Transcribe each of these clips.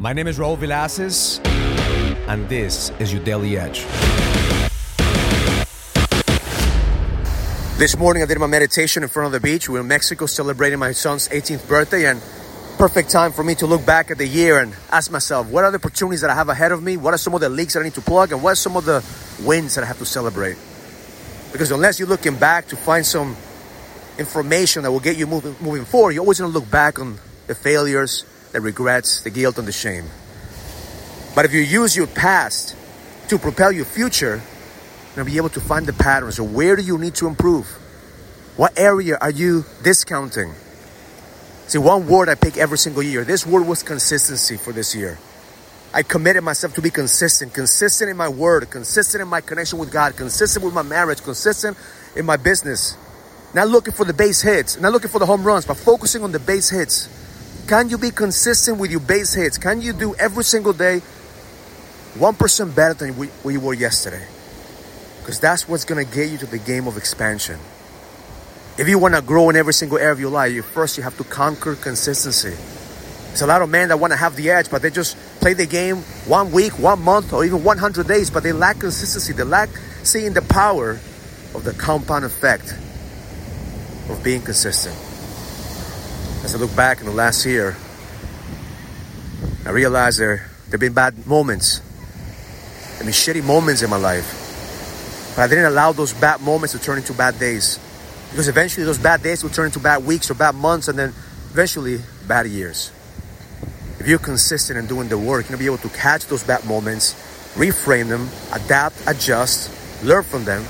My name is Raul Villacis, and this is your Daily Edge. This morning I did my meditation in front of the beach. We were in Mexico celebrating my son's 18th birthday and perfect time for me to look back at the year and ask myself, what are the opportunities that I have ahead of me? What are some of the leaks that I need to plug? And what are some of the wins that I have to celebrate? Because unless you're looking back to find some information that will get you moving, moving forward, you're always going to look back on the failures, the regrets, the guilt, and the shame. But if you use your past to propel your future, you'll be able to find the patterns. So where do you need to improve? What area are you discounting? See, one word I pick every single year. This word was consistency for this year. I committed myself to be consistent, consistent in my word, consistent in my connection with God, consistent with my marriage, consistent in my business. Not looking for the base hits, not looking for the home runs, but focusing on the base hits. Can you be consistent with your base hits? Can you do every single day 1% better than what you were yesterday? Because that's what's going to get you to the game of expansion. If you want to grow in every single area of your life, you first you have to conquer consistency. There's a lot of men that want to have the edge, but they just play the game one week, one month, or even 100 days, but they lack consistency. They lack seeing the power of the compound effect of being consistent. As I look back in the last year, I realize there there have been bad moments. I mean, shitty moments in my life. But I didn't allow those bad moments to turn into bad days. Because eventually those bad days will turn into bad weeks or bad months and then eventually bad years. If you're consistent in doing the work, you're gonna be able to catch those bad moments, reframe them, adapt, adjust, learn from them,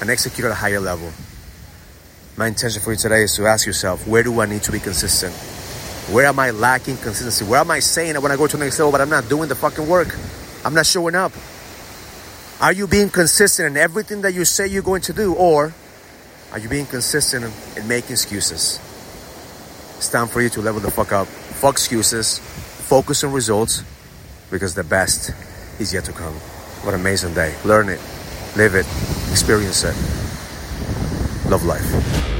and execute at a higher level. My intention for you today is to ask yourself, where do I need to be consistent? Where am I lacking consistency? Where am I saying that when I go to the next level, but I'm not doing the fucking work? I'm not showing up. Are you being consistent in everything that you say you're going to do? Or are you being consistent in, in making excuses? It's time for you to level the fuck up. Fuck excuses. Focus on results because the best is yet to come. What an amazing day. Learn it, live it, experience it. Love life.